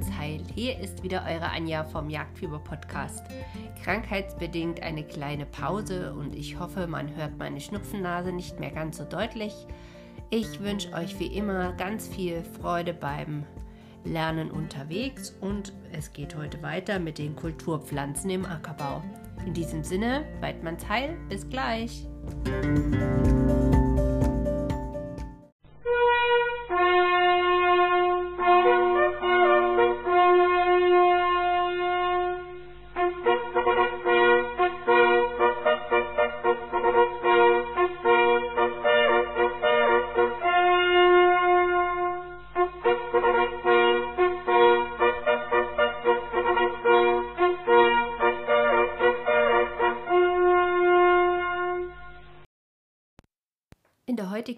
Weidmanns Heil. Hier ist wieder eure Anja vom Jagdfieber Podcast. Krankheitsbedingt eine kleine Pause und ich hoffe, man hört meine Schnupfennase nicht mehr ganz so deutlich. Ich wünsche euch wie immer ganz viel Freude beim Lernen unterwegs und es geht heute weiter mit den Kulturpflanzen im Ackerbau. In diesem Sinne, Weidmanns Heil, bis gleich. In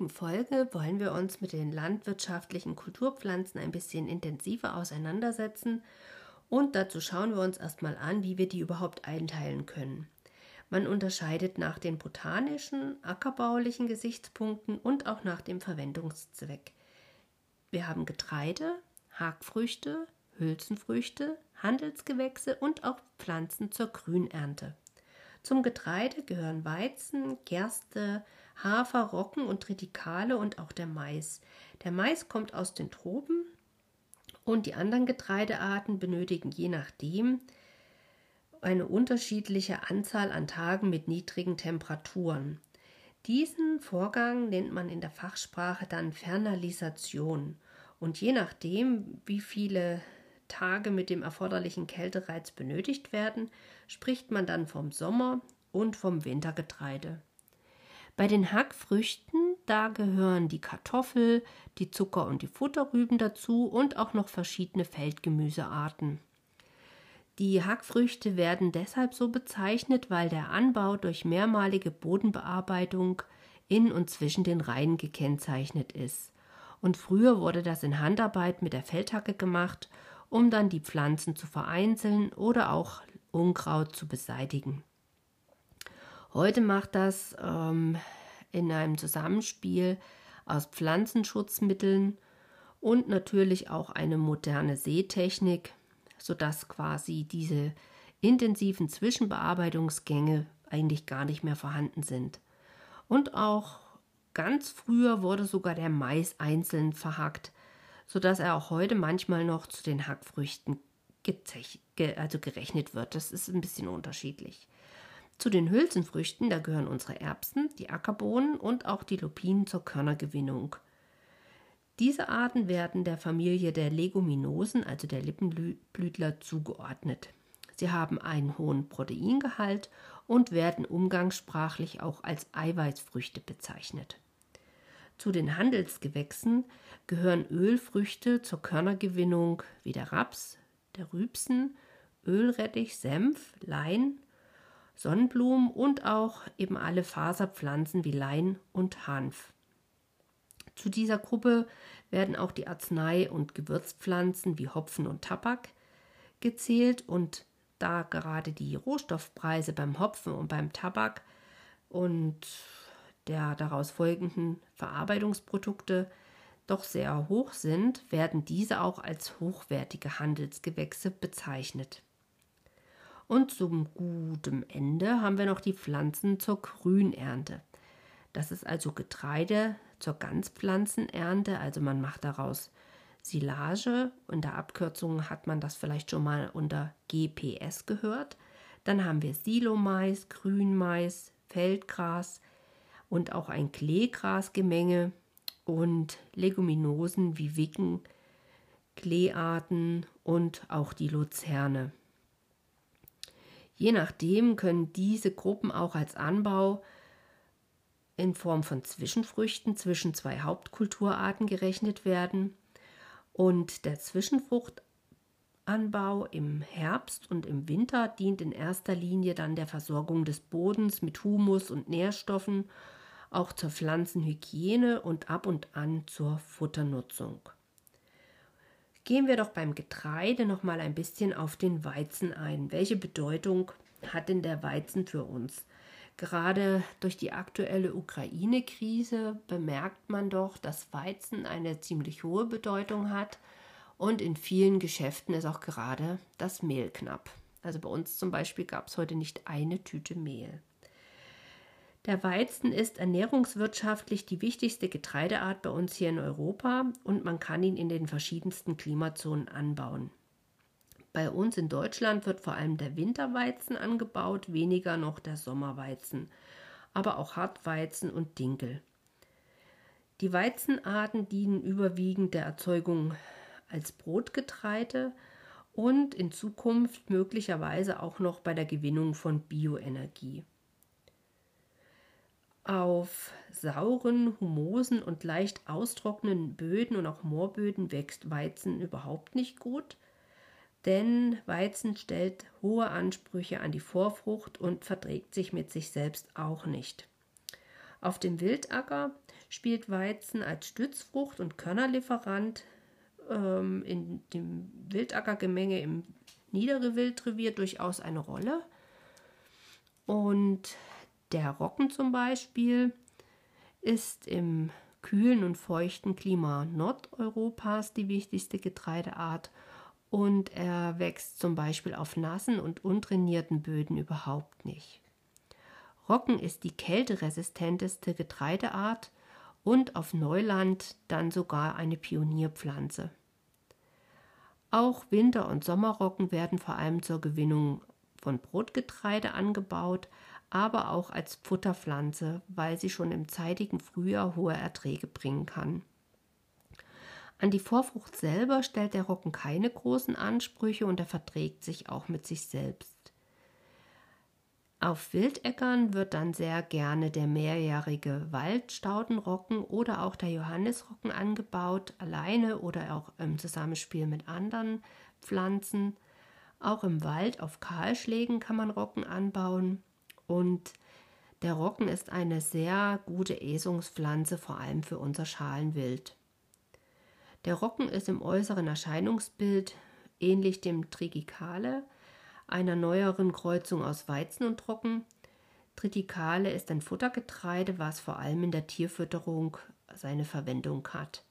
heutigen Folge wollen wir uns mit den landwirtschaftlichen Kulturpflanzen ein bisschen intensiver auseinandersetzen und dazu schauen wir uns erstmal an, wie wir die überhaupt einteilen können. Man unterscheidet nach den botanischen, ackerbaulichen Gesichtspunkten und auch nach dem Verwendungszweck. Wir haben Getreide, Hackfrüchte, Hülsenfrüchte, Handelsgewächse und auch Pflanzen zur Grünernte. Zum Getreide gehören Weizen, Gerste, Hafer, Roggen und Tritikale und auch der Mais. Der Mais kommt aus den Tropen und die anderen Getreidearten benötigen je nachdem eine unterschiedliche Anzahl an Tagen mit niedrigen Temperaturen. Diesen Vorgang nennt man in der Fachsprache dann Fernalisation. Und je nachdem, wie viele Tage mit dem erforderlichen Kältereiz benötigt werden, spricht man dann vom Sommer und vom Wintergetreide. Bei den Hackfrüchten, da gehören die Kartoffel, die Zucker- und die Futterrüben dazu und auch noch verschiedene Feldgemüsearten. Die Hackfrüchte werden deshalb so bezeichnet, weil der Anbau durch mehrmalige Bodenbearbeitung in und zwischen den Reihen gekennzeichnet ist. Und früher wurde das in Handarbeit mit der Feldhacke gemacht, um dann die Pflanzen zu vereinzeln oder auch Unkraut zu beseitigen. Heute macht das ähm, in einem Zusammenspiel aus Pflanzenschutzmitteln und natürlich auch eine moderne Seetechnik, sodass quasi diese intensiven Zwischenbearbeitungsgänge eigentlich gar nicht mehr vorhanden sind. Und auch ganz früher wurde sogar der Mais einzeln verhackt, sodass er auch heute manchmal noch zu den Hackfrüchten also gerechnet wird. Das ist ein bisschen unterschiedlich. Zu den Hülsenfrüchten, da gehören unsere Erbsen, die Ackerbohnen und auch die Lupinen zur Körnergewinnung. Diese Arten werden der Familie der Leguminosen, also der Lippenblütler, zugeordnet. Sie haben einen hohen Proteingehalt und werden umgangssprachlich auch als Eiweißfrüchte bezeichnet. Zu den Handelsgewächsen gehören Ölfrüchte zur Körnergewinnung wie der Raps, der Rübsen, Ölrettich, Senf, Lein, Sonnenblumen und auch eben alle Faserpflanzen wie Lein und Hanf. Zu dieser Gruppe werden auch die Arznei- und Gewürzpflanzen wie Hopfen und Tabak gezählt und da gerade die Rohstoffpreise beim Hopfen und beim Tabak und der daraus folgenden Verarbeitungsprodukte doch sehr hoch sind, werden diese auch als hochwertige Handelsgewächse bezeichnet. Und zum guten Ende haben wir noch die Pflanzen zur Grünernte. Das ist also Getreide zur Ganzpflanzenernte, also man macht daraus Silage. In der Abkürzung hat man das vielleicht schon mal unter GPS gehört. Dann haben wir Silomais, Grünmais, Feldgras und auch ein Kleegrasgemenge und Leguminosen wie Wicken, Kleearten und auch die Luzerne. Je nachdem können diese Gruppen auch als Anbau in Form von Zwischenfrüchten zwischen zwei Hauptkulturarten gerechnet werden. Und der Zwischenfruchtanbau im Herbst und im Winter dient in erster Linie dann der Versorgung des Bodens mit Humus und Nährstoffen, auch zur Pflanzenhygiene und ab und an zur Futternutzung. Gehen wir doch beim Getreide noch mal ein bisschen auf den Weizen ein. Welche Bedeutung hat denn der Weizen für uns? Gerade durch die aktuelle Ukraine-Krise bemerkt man doch, dass Weizen eine ziemlich hohe Bedeutung hat. Und in vielen Geschäften ist auch gerade das Mehl knapp. Also bei uns zum Beispiel gab es heute nicht eine Tüte Mehl. Der Weizen ist ernährungswirtschaftlich die wichtigste Getreideart bei uns hier in Europa und man kann ihn in den verschiedensten Klimazonen anbauen. Bei uns in Deutschland wird vor allem der Winterweizen angebaut, weniger noch der Sommerweizen, aber auch Hartweizen und Dinkel. Die Weizenarten dienen überwiegend der Erzeugung als Brotgetreide und in Zukunft möglicherweise auch noch bei der Gewinnung von Bioenergie. Auf sauren, humosen und leicht austrocknenden Böden und auch Moorböden wächst Weizen überhaupt nicht gut, denn Weizen stellt hohe Ansprüche an die Vorfrucht und verträgt sich mit sich selbst auch nicht. Auf dem Wildacker spielt Weizen als Stützfrucht und Körnerlieferant ähm, in dem Wildackergemenge im niedere Wildrevier durchaus eine Rolle. Und der Rocken zum Beispiel ist im kühlen und feuchten Klima Nordeuropas die wichtigste Getreideart und er wächst zum Beispiel auf nassen und untrainierten Böden überhaupt nicht. Rocken ist die kälteresistenteste Getreideart und auf Neuland dann sogar eine Pionierpflanze. Auch Winter- und Sommerrocken werden vor allem zur Gewinnung von Brotgetreide angebaut, aber auch als Futterpflanze, weil sie schon im zeitigen Frühjahr hohe Erträge bringen kann. An die Vorfrucht selber stellt der Rocken keine großen Ansprüche und er verträgt sich auch mit sich selbst. Auf Wildäckern wird dann sehr gerne der mehrjährige Waldstaudenrocken oder auch der Johannisrocken angebaut, alleine oder auch im Zusammenspiel mit anderen Pflanzen. Auch im Wald auf Kahlschlägen kann man Rocken anbauen. Und der Rocken ist eine sehr gute Esungspflanze, vor allem für unser Schalenwild. Der Rocken ist im äußeren Erscheinungsbild ähnlich dem Trigicale, einer neueren Kreuzung aus Weizen und Rocken. Triticale ist ein Futtergetreide, was vor allem in der Tierfütterung seine Verwendung hat.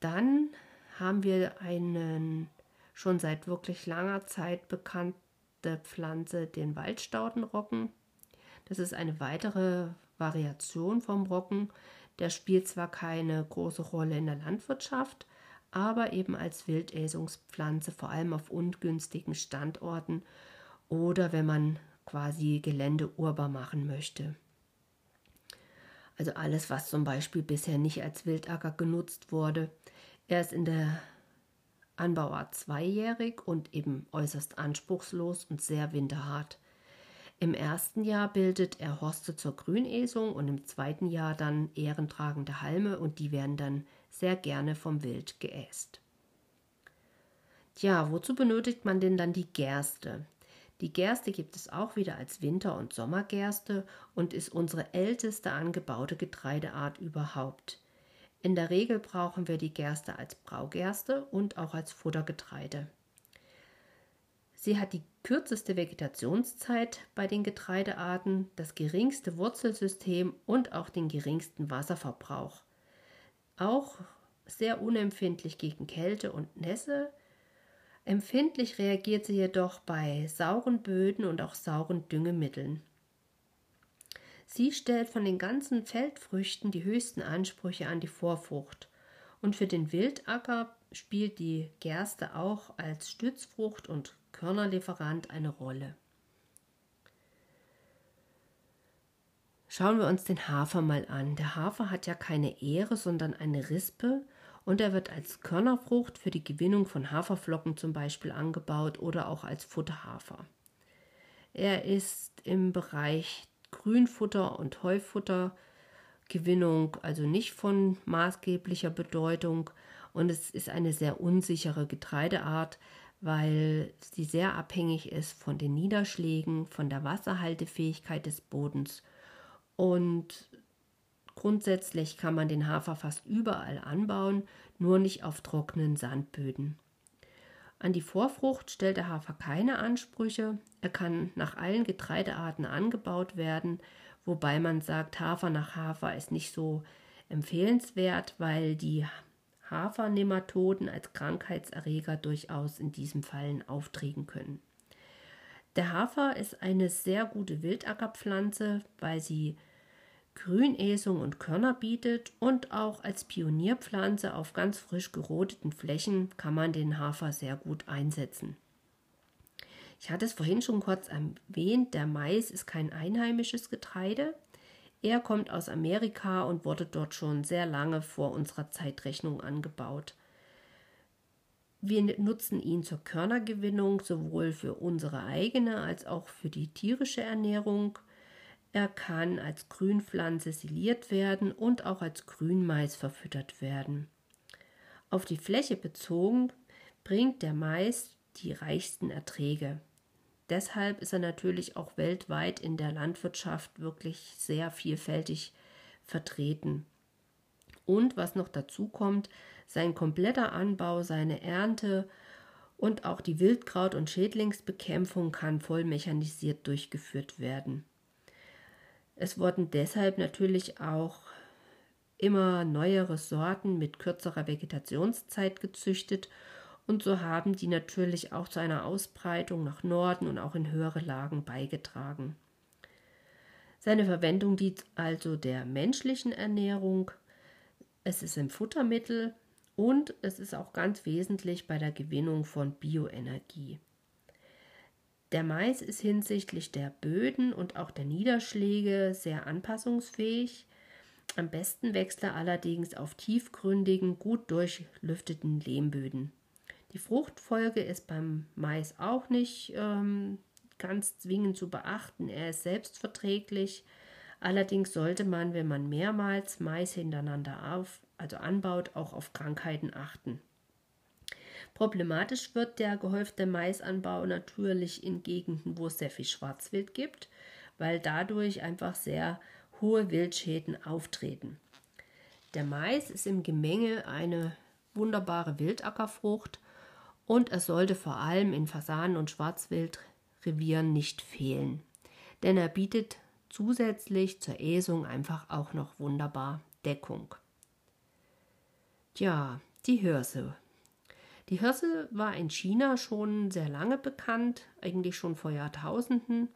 Dann haben wir einen schon seit wirklich langer Zeit bekannten der Pflanze den Waldstaudenrocken. Das ist eine weitere Variation vom Rocken. Der spielt zwar keine große Rolle in der Landwirtschaft, aber eben als Wildäsungspflanze, vor allem auf ungünstigen Standorten oder wenn man quasi Gelände urbar machen möchte. Also alles, was zum Beispiel bisher nicht als Wildacker genutzt wurde. Er ist in der Anbauart zweijährig und eben äußerst anspruchslos und sehr winterhart. Im ersten Jahr bildet er Horste zur Grünesung und im zweiten Jahr dann ehrentragende Halme und die werden dann sehr gerne vom Wild geäst. Tja, wozu benötigt man denn dann die Gerste? Die Gerste gibt es auch wieder als Winter- und Sommergerste und ist unsere älteste angebaute Getreideart überhaupt. In der Regel brauchen wir die Gerste als Braugerste und auch als Futtergetreide. Sie hat die kürzeste Vegetationszeit bei den Getreidearten, das geringste Wurzelsystem und auch den geringsten Wasserverbrauch. Auch sehr unempfindlich gegen Kälte und Nässe. Empfindlich reagiert sie jedoch bei sauren Böden und auch sauren Düngemitteln. Sie stellt von den ganzen Feldfrüchten die höchsten Ansprüche an die Vorfrucht. Und für den Wildacker spielt die Gerste auch als Stützfrucht und Körnerlieferant eine Rolle. Schauen wir uns den Hafer mal an. Der Hafer hat ja keine Ähre, sondern eine Rispe und er wird als Körnerfrucht für die Gewinnung von Haferflocken zum Beispiel angebaut oder auch als Futterhafer. Er ist im Bereich Grünfutter und Heufuttergewinnung also nicht von maßgeblicher Bedeutung und es ist eine sehr unsichere Getreideart, weil sie sehr abhängig ist von den Niederschlägen, von der Wasserhaltefähigkeit des Bodens und grundsätzlich kann man den Hafer fast überall anbauen, nur nicht auf trockenen Sandböden. An die Vorfrucht stellt der Hafer keine Ansprüche. Er kann nach allen Getreidearten angebaut werden, wobei man sagt, Hafer nach Hafer ist nicht so empfehlenswert, weil die Hafernematoden als Krankheitserreger durchaus in diesem Fallen auftreten können. Der Hafer ist eine sehr gute Wildackerpflanze, weil sie Grünäsung und Körner bietet und auch als Pionierpflanze auf ganz frisch gerodeten Flächen kann man den Hafer sehr gut einsetzen. Ich hatte es vorhin schon kurz erwähnt, der Mais ist kein einheimisches Getreide. Er kommt aus Amerika und wurde dort schon sehr lange vor unserer Zeitrechnung angebaut. Wir nutzen ihn zur Körnergewinnung sowohl für unsere eigene als auch für die tierische Ernährung. Er kann als Grünpflanze siliert werden und auch als Grünmais verfüttert werden. Auf die Fläche bezogen bringt der Mais die reichsten Erträge. Deshalb ist er natürlich auch weltweit in der Landwirtschaft wirklich sehr vielfältig vertreten. Und was noch dazu kommt, sein kompletter Anbau, seine Ernte und auch die Wildkraut- und Schädlingsbekämpfung kann voll mechanisiert durchgeführt werden. Es wurden deshalb natürlich auch immer neuere Sorten mit kürzerer Vegetationszeit gezüchtet und so haben die natürlich auch zu einer Ausbreitung nach Norden und auch in höhere Lagen beigetragen. Seine Verwendung dient also der menschlichen Ernährung, es ist im Futtermittel und es ist auch ganz wesentlich bei der Gewinnung von Bioenergie. Der Mais ist hinsichtlich der Böden und auch der Niederschläge sehr anpassungsfähig. Am besten wächst er allerdings auf tiefgründigen, gut durchlüfteten Lehmböden. Die Fruchtfolge ist beim Mais auch nicht ähm, ganz zwingend zu beachten. Er ist selbstverträglich. Allerdings sollte man, wenn man mehrmals Mais hintereinander auf, also anbaut, auch auf Krankheiten achten. Problematisch wird der gehäufte Maisanbau natürlich in Gegenden, wo es sehr viel Schwarzwild gibt, weil dadurch einfach sehr hohe Wildschäden auftreten. Der Mais ist im Gemenge eine wunderbare Wildackerfrucht und es sollte vor allem in Fasanen- und Schwarzwildrevieren nicht fehlen, denn er bietet zusätzlich zur Äsung einfach auch noch wunderbar Deckung. Tja, die Hirse die Hirse war in China schon sehr lange bekannt, eigentlich schon vor Jahrtausenden.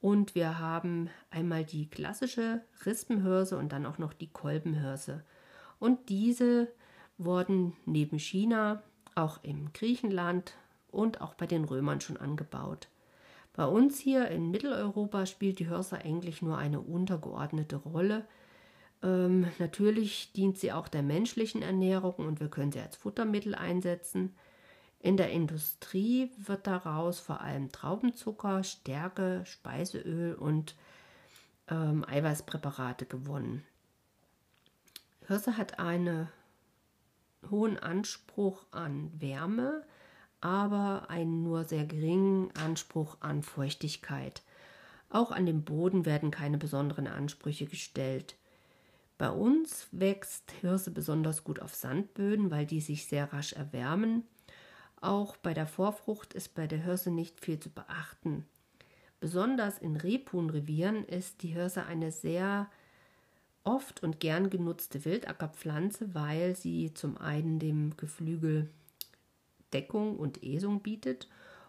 Und wir haben einmal die klassische Rispenhirse und dann auch noch die Kolbenhirse. Und diese wurden neben China auch im Griechenland und auch bei den Römern schon angebaut. Bei uns hier in Mitteleuropa spielt die Hirse eigentlich nur eine untergeordnete Rolle. Ähm, natürlich dient sie auch der menschlichen Ernährung und wir können sie als Futtermittel einsetzen. In der Industrie wird daraus vor allem Traubenzucker, Stärke, Speiseöl und ähm, Eiweißpräparate gewonnen. Hirse hat einen hohen Anspruch an Wärme, aber einen nur sehr geringen Anspruch an Feuchtigkeit. Auch an dem Boden werden keine besonderen Ansprüche gestellt. Bei uns wächst Hirse besonders gut auf Sandböden, weil die sich sehr rasch erwärmen. Auch bei der Vorfrucht ist bei der Hirse nicht viel zu beachten. Besonders in Rebhuhnrevieren ist die Hirse eine sehr oft und gern genutzte Wildackerpflanze, weil sie zum einen dem Geflügel Deckung und Esung bietet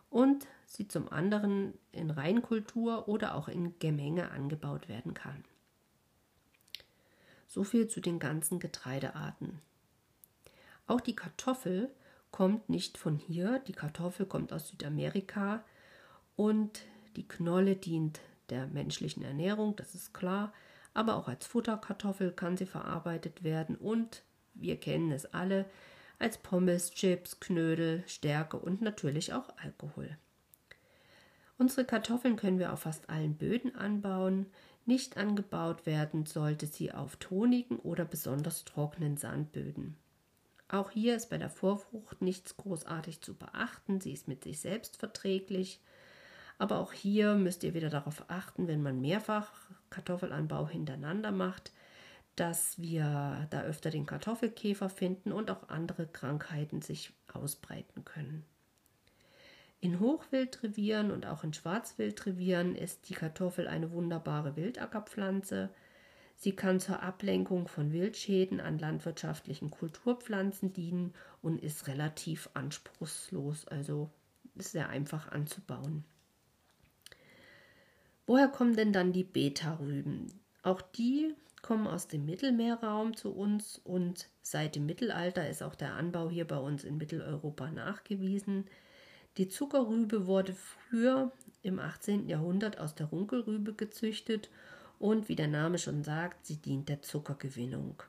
und sie zum anderen in Reinkultur oder auch in Gemenge angebaut werden kann. So viel zu den ganzen Getreidearten. Auch die Kartoffel kommt nicht von hier. Die Kartoffel kommt aus Südamerika und die Knolle dient der menschlichen Ernährung, das ist klar. Aber auch als Futterkartoffel kann sie verarbeitet werden und wir kennen es alle als Pommes, Chips, Knödel, Stärke und natürlich auch Alkohol. Unsere Kartoffeln können wir auf fast allen Böden anbauen. Nicht angebaut werden sollte sie auf tonigen oder besonders trockenen Sandböden. Auch hier ist bei der Vorfrucht nichts großartig zu beachten, sie ist mit sich selbst verträglich. Aber auch hier müsst ihr wieder darauf achten, wenn man mehrfach Kartoffelanbau hintereinander macht, dass wir da öfter den Kartoffelkäfer finden und auch andere Krankheiten sich ausbreiten können. In Hochwildrevieren und auch in Schwarzwildrevieren ist die Kartoffel eine wunderbare Wildackerpflanze. Sie kann zur Ablenkung von Wildschäden an landwirtschaftlichen Kulturpflanzen dienen und ist relativ anspruchslos, also sehr einfach anzubauen. Woher kommen denn dann die Beta-Rüben? Auch die kommen aus dem Mittelmeerraum zu uns und seit dem Mittelalter ist auch der Anbau hier bei uns in Mitteleuropa nachgewiesen. Die Zuckerrübe wurde früher im 18. Jahrhundert aus der Runkelrübe gezüchtet und wie der Name schon sagt, sie dient der Zuckergewinnung.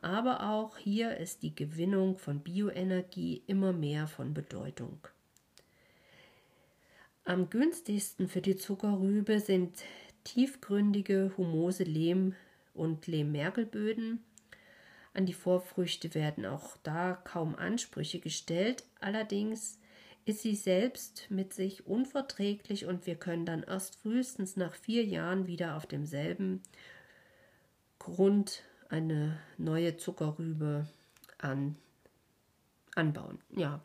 Aber auch hier ist die Gewinnung von Bioenergie immer mehr von Bedeutung. Am günstigsten für die Zuckerrübe sind tiefgründige, humose Lehm- und Lehmmergelböden. An die Vorfrüchte werden auch da kaum Ansprüche gestellt. Allerdings ist sie selbst mit sich unverträglich und wir können dann erst frühestens nach vier Jahren wieder auf demselben Grund eine neue Zuckerrübe an, anbauen. Ja.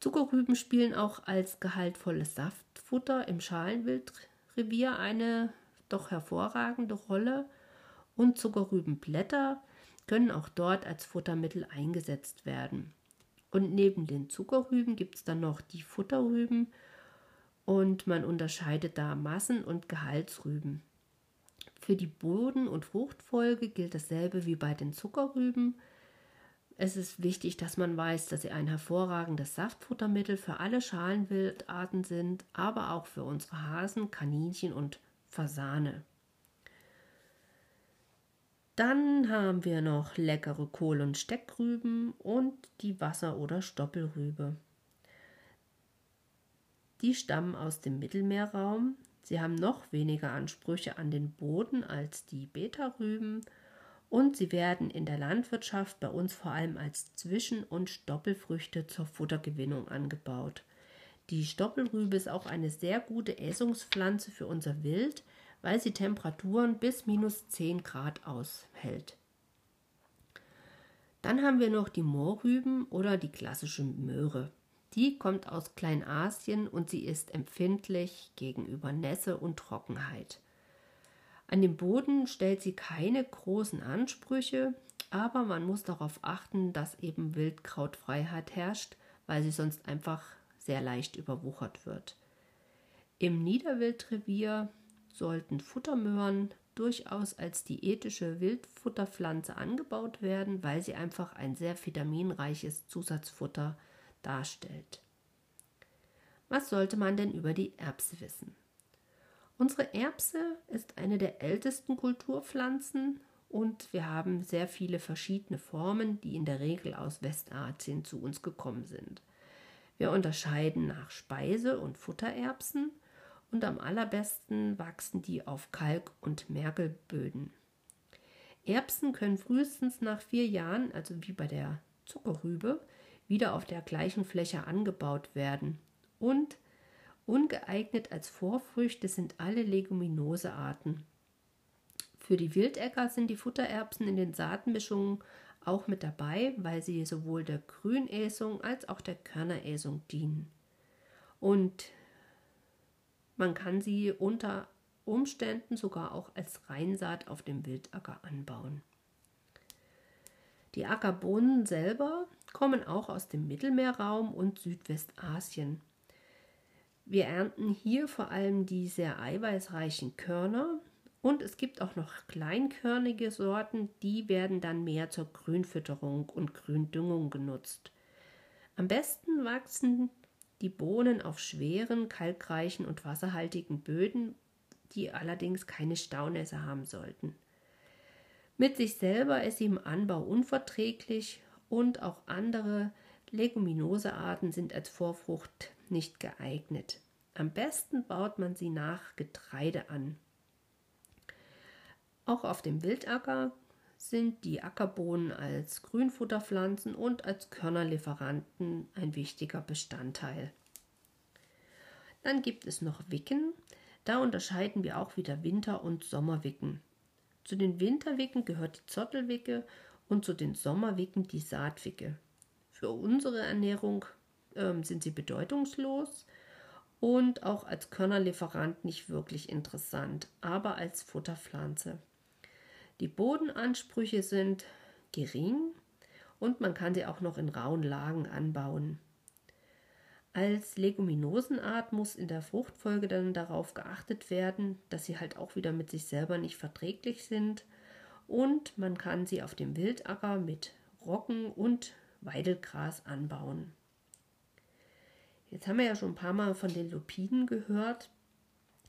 Zuckerrüben spielen auch als gehaltvolles Saftfutter im Schalenwildrevier eine doch hervorragende Rolle und Zuckerrübenblätter können auch dort als Futtermittel eingesetzt werden. Und neben den Zuckerrüben gibt es dann noch die Futterrüben und man unterscheidet da Massen- und Gehaltsrüben. Für die Boden- und Fruchtfolge gilt dasselbe wie bei den Zuckerrüben. Es ist wichtig, dass man weiß, dass sie ein hervorragendes Saftfuttermittel für alle Schalenwildarten sind, aber auch für unsere Hasen, Kaninchen und Fasane. Dann haben wir noch leckere Kohl- und Steckrüben und die Wasser- oder Stoppelrübe. Die stammen aus dem Mittelmeerraum. Sie haben noch weniger Ansprüche an den Boden als die Beta-Rüben und sie werden in der Landwirtschaft bei uns vor allem als Zwischen- und Stoppelfrüchte zur Futtergewinnung angebaut. Die Stoppelrübe ist auch eine sehr gute Essungspflanze für unser Wild, weil sie Temperaturen bis minus 10 Grad aushält. Dann haben wir noch die Moorrüben oder die klassische Möhre. Die kommt aus Kleinasien und sie ist empfindlich gegenüber Nässe und Trockenheit. An dem Boden stellt sie keine großen Ansprüche, aber man muss darauf achten, dass eben Wildkrautfreiheit herrscht, weil sie sonst einfach sehr leicht überwuchert wird. Im Niederwildrevier sollten Futtermöhren durchaus als diätische Wildfutterpflanze angebaut werden, weil sie einfach ein sehr vitaminreiches Zusatzfutter darstellt. Was sollte man denn über die Erbse wissen? Unsere Erbse ist eine der ältesten Kulturpflanzen und wir haben sehr viele verschiedene Formen, die in der Regel aus Westasien zu uns gekommen sind. Wir unterscheiden nach Speise- und Futtererbsen und am allerbesten wachsen die auf Kalk- und Mergelböden. Erbsen können frühestens nach vier Jahren, also wie bei der Zuckerrübe, wieder auf der gleichen Fläche angebaut werden. Und ungeeignet als Vorfrüchte sind alle Leguminosearten. Für die Wildäcker sind die Futtererbsen in den Saatenmischungen auch mit dabei, weil sie sowohl der Grünäsung als auch der Körneräsung dienen. Und man kann sie unter Umständen sogar auch als Reinsaat auf dem Wildacker anbauen. Die Ackerbohnen selber kommen auch aus dem Mittelmeerraum und Südwestasien. Wir ernten hier vor allem die sehr eiweißreichen Körner und es gibt auch noch kleinkörnige Sorten, die werden dann mehr zur Grünfütterung und Gründüngung genutzt. Am besten wachsen die Bohnen auf schweren, kalkreichen und wasserhaltigen Böden, die allerdings keine Staunässe haben sollten. Mit sich selber ist sie im Anbau unverträglich und auch andere Leguminosearten sind als Vorfrucht nicht geeignet. Am besten baut man sie nach Getreide an. Auch auf dem Wildacker sind die Ackerbohnen als Grünfutterpflanzen und als Körnerlieferanten ein wichtiger Bestandteil. Dann gibt es noch Wicken. Da unterscheiden wir auch wieder Winter- und Sommerwicken. Zu den Winterwicken gehört die Zottelwicke und zu den Sommerwicken die Saatwicke. Für unsere Ernährung äh, sind sie bedeutungslos und auch als Körnerlieferant nicht wirklich interessant, aber als Futterpflanze. Die Bodenansprüche sind gering und man kann sie auch noch in rauen Lagen anbauen. Als Leguminosenart muss in der Fruchtfolge dann darauf geachtet werden, dass sie halt auch wieder mit sich selber nicht verträglich sind und man kann sie auf dem Wildacker mit Rocken und Weidelgras anbauen. Jetzt haben wir ja schon ein paar Mal von den Lupinen gehört.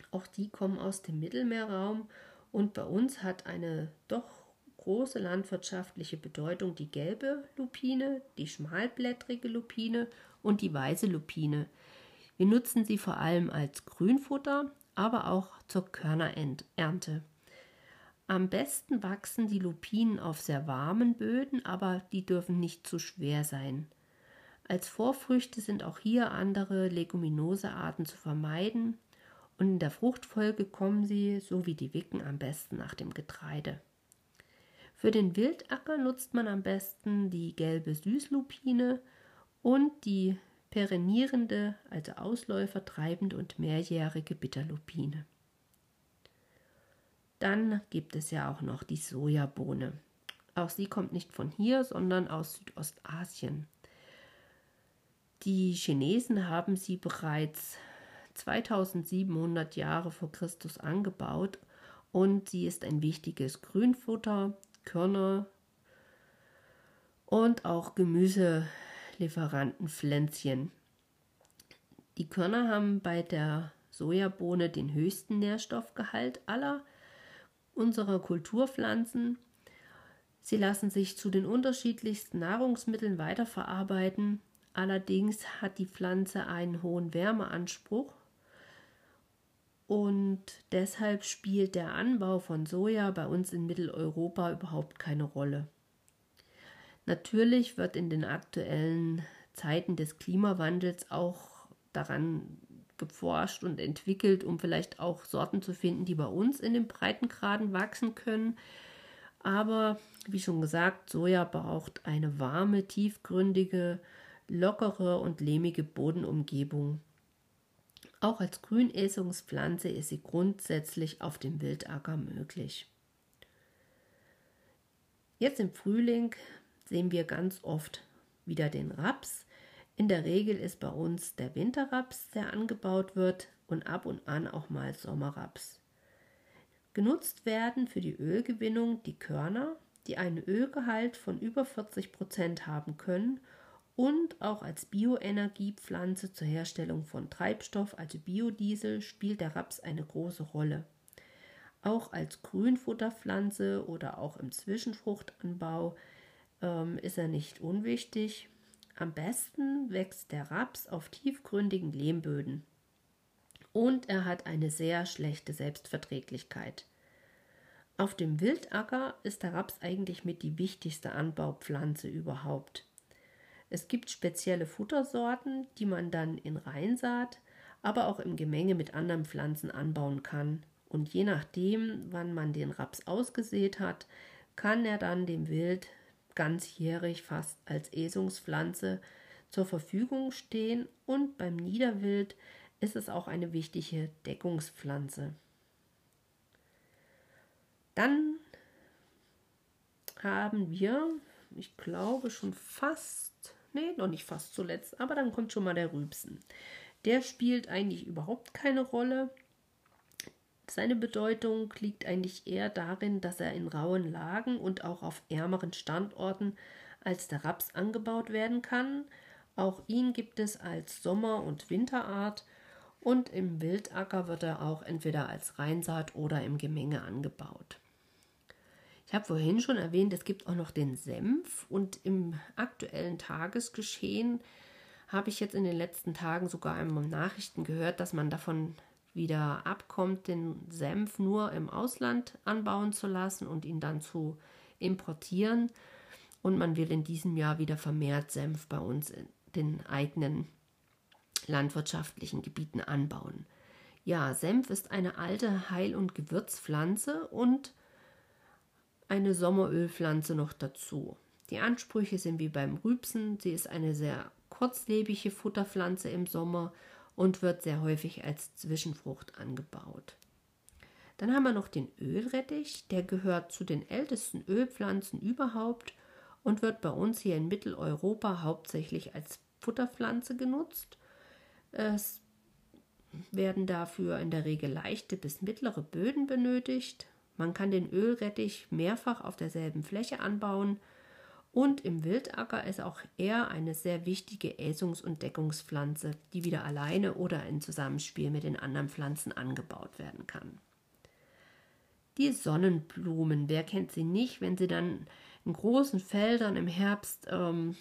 Auch die kommen aus dem Mittelmeerraum und bei uns hat eine doch große landwirtschaftliche Bedeutung die gelbe Lupine, die schmalblättrige Lupine und die weiße Lupine. Wir nutzen sie vor allem als Grünfutter, aber auch zur Körnerernte. Am besten wachsen die Lupinen auf sehr warmen Böden, aber die dürfen nicht zu schwer sein. Als Vorfrüchte sind auch hier andere Leguminosearten zu vermeiden und in der Fruchtfolge kommen sie, so wie die Wicken, am besten nach dem Getreide. Für den Wildacker nutzt man am besten die gelbe Süßlupine und die perennierende, also Ausläufer treibende und mehrjährige Bitterlupine. Dann gibt es ja auch noch die Sojabohne. Auch sie kommt nicht von hier, sondern aus Südostasien. Die Chinesen haben sie bereits 2700 Jahre vor Christus angebaut und sie ist ein wichtiges Grünfutter, Körner und auch Gemüselieferantenpflänzchen. Die Körner haben bei der Sojabohne den höchsten Nährstoffgehalt aller unserer Kulturpflanzen. Sie lassen sich zu den unterschiedlichsten Nahrungsmitteln weiterverarbeiten Allerdings hat die Pflanze einen hohen Wärmeanspruch und deshalb spielt der Anbau von Soja bei uns in Mitteleuropa überhaupt keine Rolle. Natürlich wird in den aktuellen Zeiten des Klimawandels auch daran geforscht und entwickelt, um vielleicht auch Sorten zu finden, die bei uns in den Breitengraden wachsen können. Aber wie schon gesagt, Soja braucht eine warme, tiefgründige lockere und lehmige Bodenumgebung. Auch als Grünäsungspflanze ist sie grundsätzlich auf dem Wildacker möglich. Jetzt im Frühling sehen wir ganz oft wieder den Raps. In der Regel ist bei uns der Winterraps, der angebaut wird und ab und an auch mal Sommerraps. Genutzt werden für die Ölgewinnung die Körner, die einen Ölgehalt von über 40 Prozent haben können und auch als Bioenergiepflanze zur Herstellung von Treibstoff, also Biodiesel, spielt der Raps eine große Rolle. Auch als Grünfutterpflanze oder auch im Zwischenfruchtanbau ähm, ist er nicht unwichtig. Am besten wächst der Raps auf tiefgründigen Lehmböden. Und er hat eine sehr schlechte Selbstverträglichkeit. Auf dem Wildacker ist der Raps eigentlich mit die wichtigste Anbaupflanze überhaupt. Es gibt spezielle Futtersorten, die man dann in Reinsaat, aber auch im Gemenge mit anderen Pflanzen anbauen kann. Und je nachdem, wann man den Raps ausgesät hat, kann er dann dem Wild ganzjährig fast als Esungspflanze zur Verfügung stehen und beim Niederwild ist es auch eine wichtige Deckungspflanze. Dann haben wir, ich glaube, schon fast Nee, noch nicht fast zuletzt, aber dann kommt schon mal der Rübsen. Der spielt eigentlich überhaupt keine Rolle. Seine Bedeutung liegt eigentlich eher darin, dass er in rauen Lagen und auch auf ärmeren Standorten als der Raps angebaut werden kann. Auch ihn gibt es als Sommer- und Winterart und im Wildacker wird er auch entweder als Reinsaat oder im Gemenge angebaut. Ich habe vorhin schon erwähnt, es gibt auch noch den Senf und im aktuellen Tagesgeschehen habe ich jetzt in den letzten Tagen sogar einmal Nachrichten gehört, dass man davon wieder abkommt, den Senf nur im Ausland anbauen zu lassen und ihn dann zu importieren. Und man will in diesem Jahr wieder vermehrt Senf bei uns in den eigenen landwirtschaftlichen Gebieten anbauen. Ja, Senf ist eine alte Heil- und Gewürzpflanze und eine Sommerölpflanze noch dazu. Die Ansprüche sind wie beim Rübsen. Sie ist eine sehr kurzlebige Futterpflanze im Sommer und wird sehr häufig als Zwischenfrucht angebaut. Dann haben wir noch den Ölrettich, der gehört zu den ältesten Ölpflanzen überhaupt und wird bei uns hier in Mitteleuropa hauptsächlich als Futterpflanze genutzt. Es werden dafür in der Regel leichte bis mittlere Böden benötigt. Man kann den Ölrettich mehrfach auf derselben Fläche anbauen und im Wildacker ist auch er eine sehr wichtige Äsungs- und Deckungspflanze, die wieder alleine oder in Zusammenspiel mit den anderen Pflanzen angebaut werden kann. Die Sonnenblumen, wer kennt sie nicht, wenn sie dann in großen Feldern im Herbst ähm,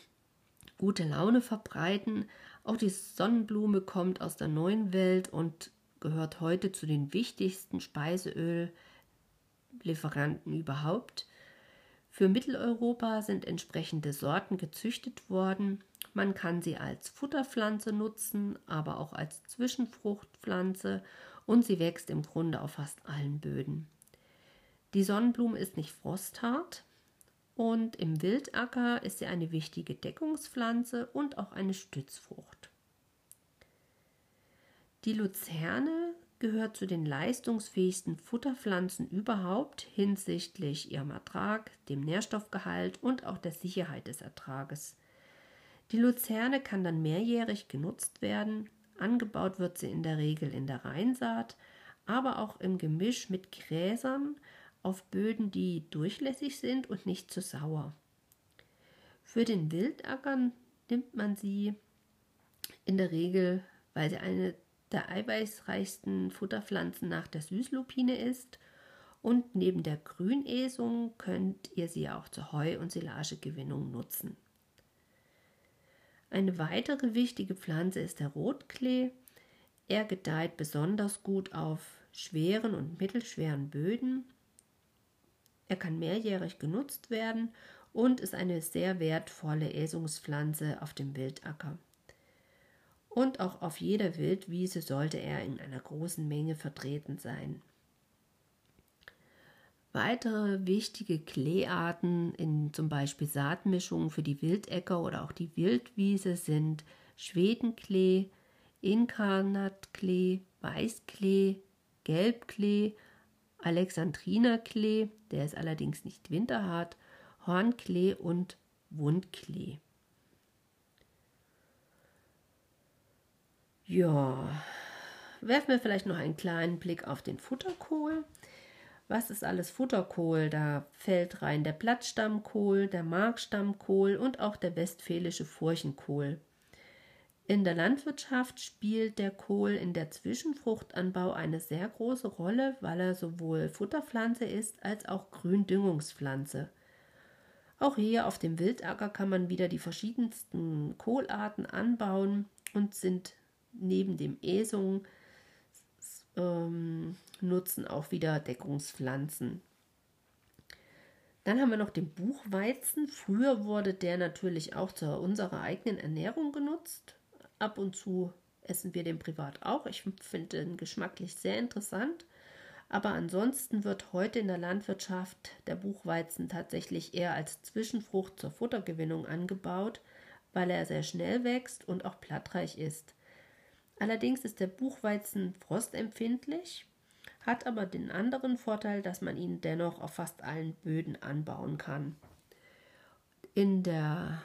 gute Laune verbreiten. Auch die Sonnenblume kommt aus der neuen Welt und gehört heute zu den wichtigsten Speiseöllieferanten überhaupt. Für Mitteleuropa sind entsprechende Sorten gezüchtet worden. Man kann sie als Futterpflanze nutzen, aber auch als Zwischenfruchtpflanze und sie wächst im Grunde auf fast allen Böden. Die Sonnenblume ist nicht frosthart, und im Wildacker ist sie eine wichtige Deckungspflanze und auch eine Stützfrucht. Die Luzerne gehört zu den leistungsfähigsten Futterpflanzen überhaupt hinsichtlich ihrem Ertrag, dem Nährstoffgehalt und auch der Sicherheit des Ertrages. Die Luzerne kann dann mehrjährig genutzt werden. Angebaut wird sie in der Regel in der Reinsaat, aber auch im Gemisch mit Gräsern auf Böden, die durchlässig sind und nicht zu sauer. Für den Wildackern nimmt man sie in der Regel, weil sie eine der eiweißreichsten Futterpflanzen nach der Süßlupine ist und neben der Grünesung könnt ihr sie auch zur Heu- und Silagegewinnung nutzen. Eine weitere wichtige Pflanze ist der Rotklee. Er gedeiht besonders gut auf schweren und mittelschweren Böden er kann mehrjährig genutzt werden und ist eine sehr wertvolle Äsungspflanze auf dem Wildacker. Und auch auf jeder Wildwiese sollte er in einer großen Menge vertreten sein. Weitere wichtige Kleearten in zum Beispiel Saatmischungen für die Wildäcker oder auch die Wildwiese sind Schwedenklee, Inkarnatklee, Weißklee, Gelbklee Alexandrinerklee, der ist allerdings nicht winterhart, Hornklee und Wundklee. Ja, werfen wir vielleicht noch einen kleinen Blick auf den Futterkohl. Was ist alles Futterkohl? Da fällt rein der Blattstammkohl, der Markstammkohl und auch der westfälische Furchenkohl. In der Landwirtschaft spielt der Kohl in der Zwischenfruchtanbau eine sehr große Rolle, weil er sowohl Futterpflanze ist als auch Gründüngungspflanze. Auch hier auf dem Wildacker kann man wieder die verschiedensten Kohlarten anbauen und sind neben dem Esung ähm, nutzen auch wieder Deckungspflanzen. Dann haben wir noch den Buchweizen. Früher wurde der natürlich auch zu unserer eigenen Ernährung genutzt. Ab und zu essen wir den privat auch. Ich finde den geschmacklich sehr interessant. Aber ansonsten wird heute in der Landwirtschaft der Buchweizen tatsächlich eher als Zwischenfrucht zur Futtergewinnung angebaut, weil er sehr schnell wächst und auch blattreich ist. Allerdings ist der Buchweizen frostempfindlich, hat aber den anderen Vorteil, dass man ihn dennoch auf fast allen Böden anbauen kann. In der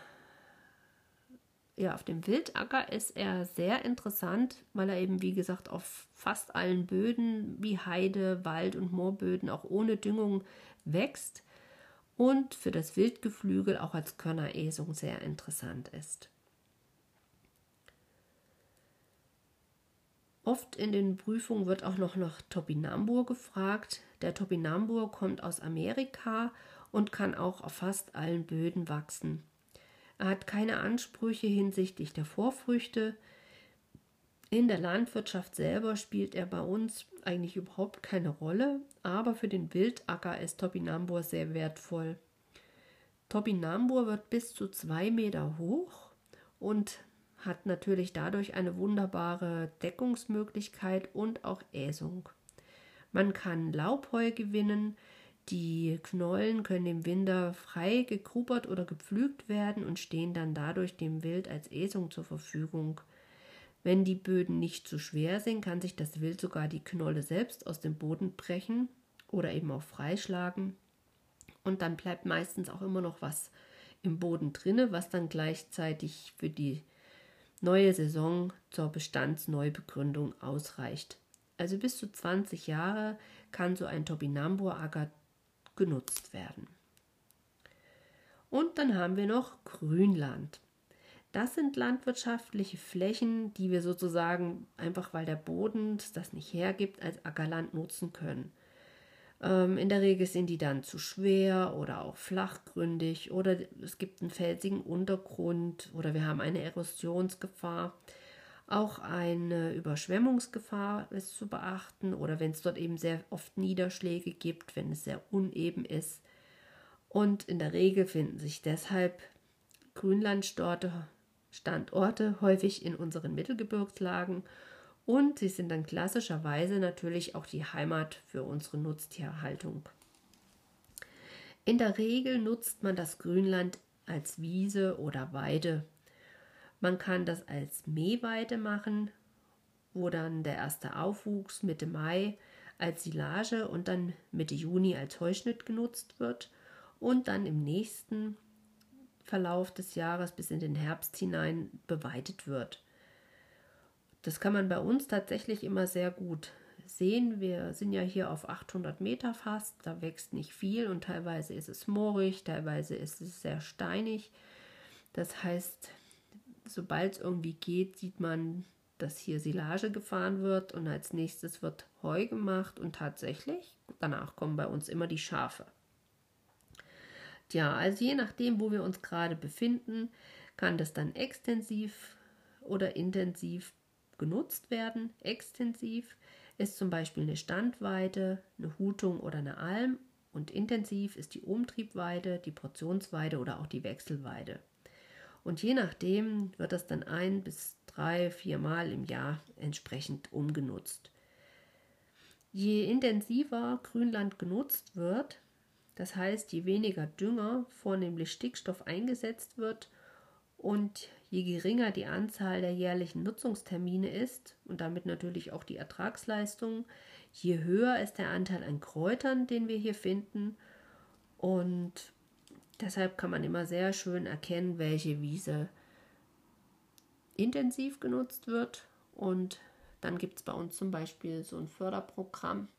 ja, auf dem Wildacker ist er sehr interessant, weil er eben, wie gesagt, auf fast allen Böden wie Heide, Wald und Moorböden auch ohne Düngung wächst und für das Wildgeflügel auch als Körneresung sehr interessant ist. Oft in den Prüfungen wird auch noch nach Topinambur gefragt. Der Topinambur kommt aus Amerika und kann auch auf fast allen Böden wachsen. Er hat keine Ansprüche hinsichtlich der Vorfrüchte. In der Landwirtschaft selber spielt er bei uns eigentlich überhaupt keine Rolle, aber für den Wildacker ist Topinambur sehr wertvoll. Topinambur wird bis zu zwei Meter hoch und hat natürlich dadurch eine wunderbare Deckungsmöglichkeit und auch Äsung. Man kann Laubheu gewinnen, die Knollen können im Winter frei gegrubert oder gepflügt werden und stehen dann dadurch dem Wild als Esung zur Verfügung. Wenn die Böden nicht zu schwer sind, kann sich das Wild sogar die Knolle selbst aus dem Boden brechen oder eben auch freischlagen. Und dann bleibt meistens auch immer noch was im Boden drinne, was dann gleichzeitig für die neue Saison zur Bestandsneubegründung ausreicht. Also bis zu 20 Jahre kann so ein Topinambur-Acker genutzt werden. Und dann haben wir noch Grünland. Das sind landwirtschaftliche Flächen, die wir sozusagen einfach, weil der Boden das nicht hergibt, als Ackerland nutzen können. Ähm, in der Regel sind die dann zu schwer oder auch flachgründig oder es gibt einen felsigen Untergrund oder wir haben eine Erosionsgefahr. Auch eine Überschwemmungsgefahr ist zu beachten oder wenn es dort eben sehr oft Niederschläge gibt, wenn es sehr uneben ist. Und in der Regel finden sich deshalb Grünlandstandorte Standorte häufig in unseren Mittelgebirgslagen und sie sind dann klassischerweise natürlich auch die Heimat für unsere Nutztierhaltung. In der Regel nutzt man das Grünland als Wiese oder Weide man kann das als Mähweide machen, wo dann der erste Aufwuchs Mitte Mai als Silage und dann Mitte Juni als Heuschnitt genutzt wird und dann im nächsten Verlauf des Jahres bis in den Herbst hinein beweidet wird. Das kann man bei uns tatsächlich immer sehr gut sehen. Wir sind ja hier auf 800 Meter fast, da wächst nicht viel und teilweise ist es moorig, teilweise ist es sehr steinig. Das heißt, sobald es irgendwie geht, sieht man, dass hier Silage gefahren wird und als nächstes wird Heu gemacht und tatsächlich, danach kommen bei uns immer die Schafe. Tja, also je nachdem, wo wir uns gerade befinden, kann das dann extensiv oder intensiv genutzt werden. Extensiv ist zum Beispiel eine Standweide, eine Hutung oder eine Alm und intensiv ist die Umtriebweide, die Portionsweide oder auch die Wechselweide. Und je nachdem wird das dann ein bis drei, vier Mal im Jahr entsprechend umgenutzt. Je intensiver Grünland genutzt wird, das heißt, je weniger Dünger, vornehmlich Stickstoff eingesetzt wird und je geringer die Anzahl der jährlichen Nutzungstermine ist und damit natürlich auch die Ertragsleistung, je höher ist der Anteil an Kräutern, den wir hier finden und Deshalb kann man immer sehr schön erkennen, welche Wiese intensiv genutzt wird. Und dann gibt es bei uns zum Beispiel so ein Förderprogramm.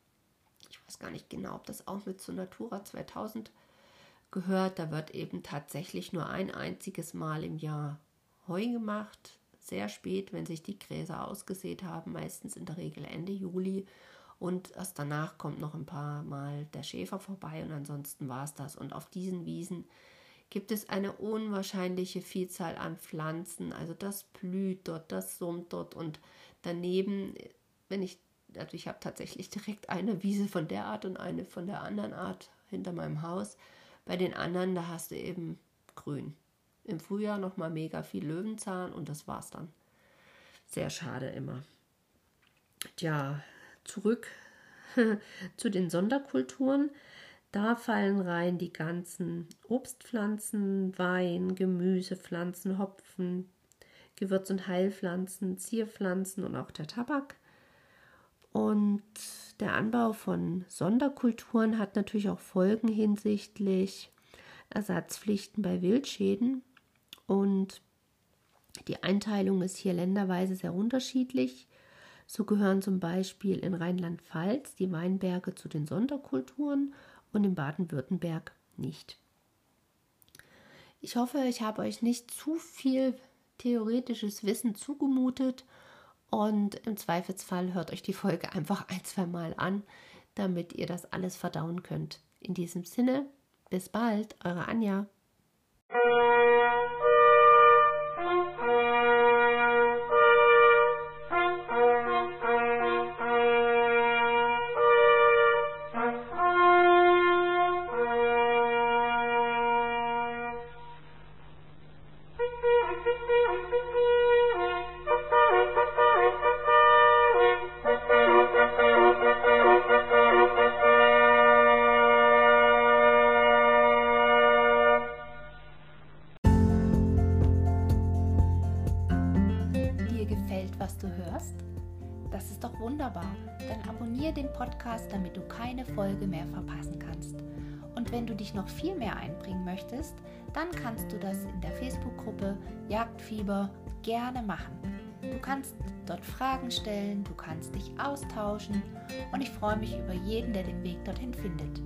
Ich weiß gar nicht genau, ob das auch mit zur Natura 2000 gehört. Da wird eben tatsächlich nur ein einziges Mal im Jahr Heu gemacht. Sehr spät, wenn sich die Gräser ausgesät haben, meistens in der Regel Ende Juli. Und erst danach kommt noch ein paar Mal der Schäfer vorbei und ansonsten war es das. Und auf diesen Wiesen gibt es eine unwahrscheinliche Vielzahl an Pflanzen. Also das blüht dort, das summt dort und daneben, wenn ich, also ich habe tatsächlich direkt eine Wiese von der Art und eine von der anderen Art hinter meinem Haus. Bei den anderen, da hast du eben grün. Im Frühjahr nochmal mega viel Löwenzahn und das war's dann. Sehr schade immer. Tja, zurück zu den Sonderkulturen. Da fallen rein die ganzen Obstpflanzen, Wein, Gemüsepflanzen, Hopfen, Gewürz- und Heilpflanzen, Zierpflanzen und auch der Tabak. Und der Anbau von Sonderkulturen hat natürlich auch Folgen hinsichtlich Ersatzpflichten bei Wildschäden. Und die Einteilung ist hier länderweise sehr unterschiedlich. So gehören zum Beispiel in Rheinland-Pfalz die Weinberge zu den Sonderkulturen und in Baden-Württemberg nicht. Ich hoffe, ich habe euch nicht zu viel theoretisches Wissen zugemutet und im Zweifelsfall hört euch die Folge einfach ein, zwei Mal an, damit ihr das alles verdauen könnt. In diesem Sinne, bis bald, eure Anja. Mehr einbringen möchtest, dann kannst du das in der Facebook-Gruppe Jagdfieber gerne machen. Du kannst dort Fragen stellen, du kannst dich austauschen und ich freue mich über jeden, der den Weg dorthin findet.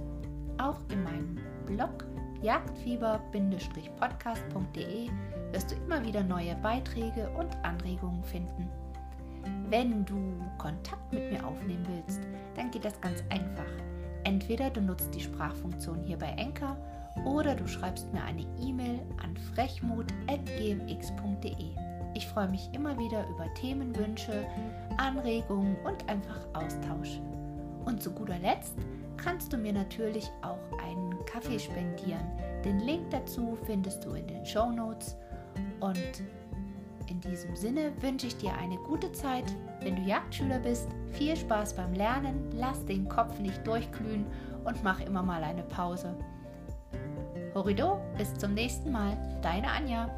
Auch in meinem Blog jagdfieber-podcast.de wirst du immer wieder neue Beiträge und Anregungen finden. Wenn du Kontakt mit mir aufnehmen willst, dann geht das ganz einfach. Entweder du nutzt die Sprachfunktion hier bei Enker oder du schreibst mir eine E-Mail an frechmut.gmx.de. Ich freue mich immer wieder über Themenwünsche, Anregungen und einfach Austausch. Und zu guter Letzt kannst du mir natürlich auch einen Kaffee spendieren. Den Link dazu findest du in den Show Notes. Und in diesem Sinne wünsche ich dir eine gute Zeit. Wenn du Jagdschüler bist, viel Spaß beim Lernen, lass den Kopf nicht durchglühen und mach immer mal eine Pause. Horido, bis zum nächsten Mal. Deine Anja.